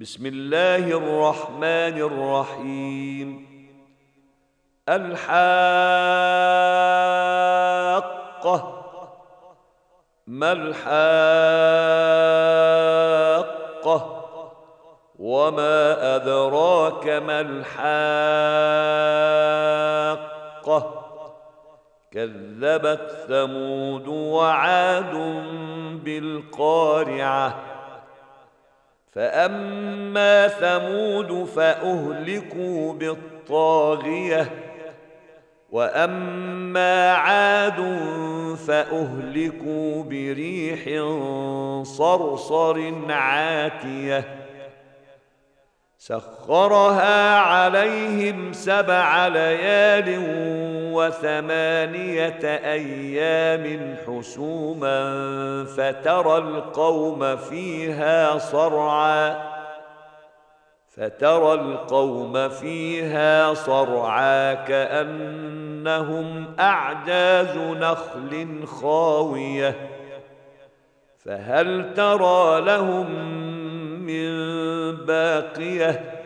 بسم الله الرحمن الرحيم الحاقة ما الحاقة وما أدراك ما الحاقة كذبت ثمود وعاد بالقارعه فاما ثمود فاهلكوا بالطاغيه واما عاد فاهلكوا بريح صرصر عاتيه سخرها عليهم سبع ليال وثمانية أيام حسوما فترى القوم فيها صرعا فترى القوم فيها صرعا كأنهم أعجاز نخل خاوية. فهل ترى لهم من باقية؟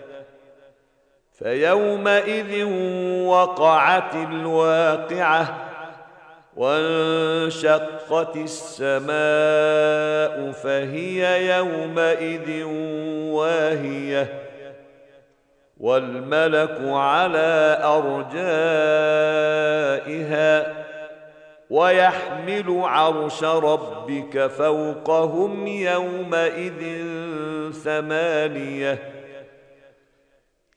فيومئذ وقعت الواقعة وانشقت السماء فهي يومئذ واهية والملك على أرجائها ويحمل عرش ربك فوقهم يومئذ ثمانية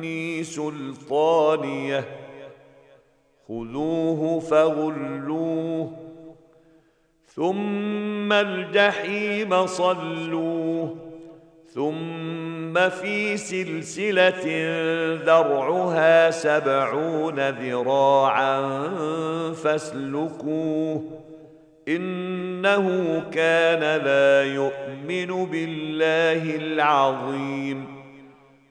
عني سلطانية. خذوه فغلوه ثم الجحيم صلوه ثم في سلسلة ذرعها سبعون ذراعا فاسلكوه إنه كان لا يؤمن بالله العظيم.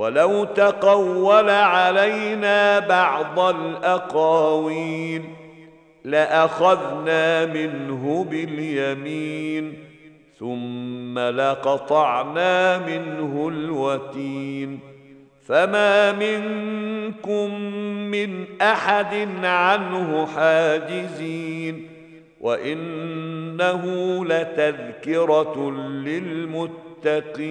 ولو تقول علينا بعض الأقاويل لأخذنا منه باليمين ثم لقطعنا منه الوتين فما منكم من أحد عنه حاجزين وإنه لتذكرة للمتقين